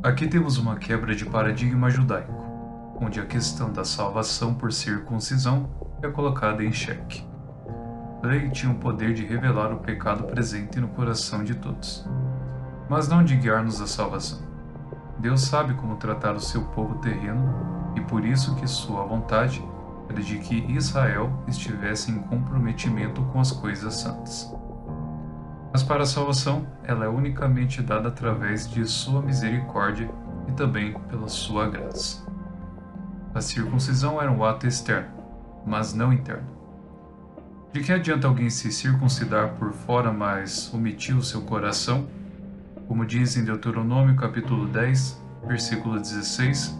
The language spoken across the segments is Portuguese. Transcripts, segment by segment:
Aqui temos uma quebra de paradigma judaico, onde a questão da salvação por circuncisão é colocada em xeque. Lei tinha o poder de revelar o pecado presente no coração de todos, mas não de guiar-nos à salvação. Deus sabe como tratar o seu povo terreno e por isso que sua vontade era de que Israel estivesse em comprometimento com as coisas santas. Mas para a salvação, ela é unicamente dada através de sua misericórdia e também pela sua graça. A circuncisão era um ato externo, mas não interno. De que adianta alguém se circuncidar por fora, mas omitir o seu coração? Como diz em Deuteronômio capítulo 10, versículo 16,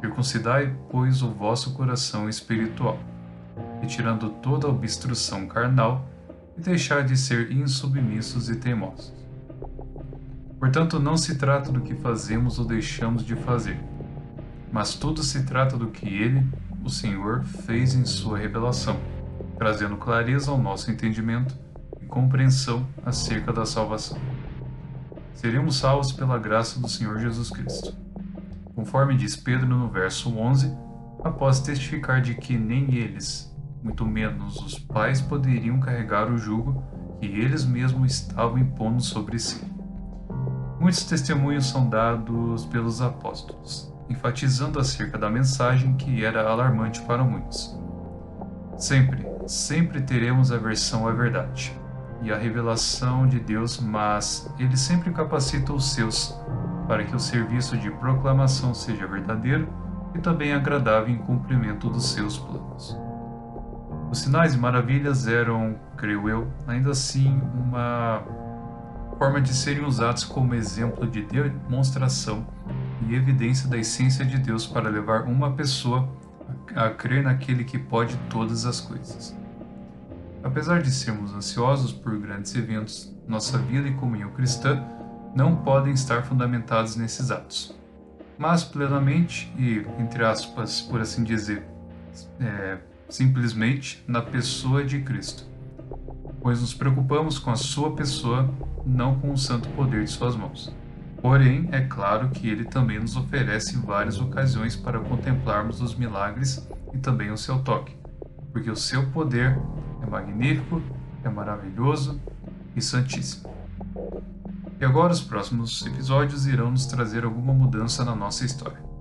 circuncidai, pois, o vosso coração espiritual, retirando toda obstrução carnal e deixar de ser insubmissos e teimosos. Portanto, não se trata do que fazemos ou deixamos de fazer, mas tudo se trata do que Ele, o Senhor, fez em Sua revelação, trazendo clareza ao nosso entendimento e compreensão acerca da salvação. Seremos salvos pela graça do Senhor Jesus Cristo. Conforme diz Pedro no verso 11, após testificar de que nem eles, muito menos os pais, poderiam carregar o jugo que eles mesmos estavam impondo sobre si. Muitos testemunhos são dados pelos apóstolos, enfatizando acerca da mensagem que era alarmante para muitos. Sempre, sempre teremos a versão à verdade e a revelação de Deus, mas ele sempre capacita os seus para que o serviço de proclamação seja verdadeiro e também agradável em cumprimento dos seus planos. Os sinais e maravilhas eram, creio eu, ainda assim uma forma de serem usados como exemplo de demonstração e evidência da essência de Deus para levar uma pessoa a crer naquele que pode todas as coisas. Apesar de sermos ansiosos por grandes eventos, nossa vida e comunhão cristã não podem estar fundamentados nesses atos, mas plenamente e, entre aspas, por assim dizer, é, simplesmente na pessoa de Cristo, pois nos preocupamos com a sua pessoa, não com o santo poder de suas mãos. Porém, é claro que ele também nos oferece várias ocasiões para contemplarmos os milagres e também o seu toque, porque o seu poder é magnífico, é maravilhoso e santíssimo. E agora os próximos episódios irão nos trazer alguma mudança na nossa história.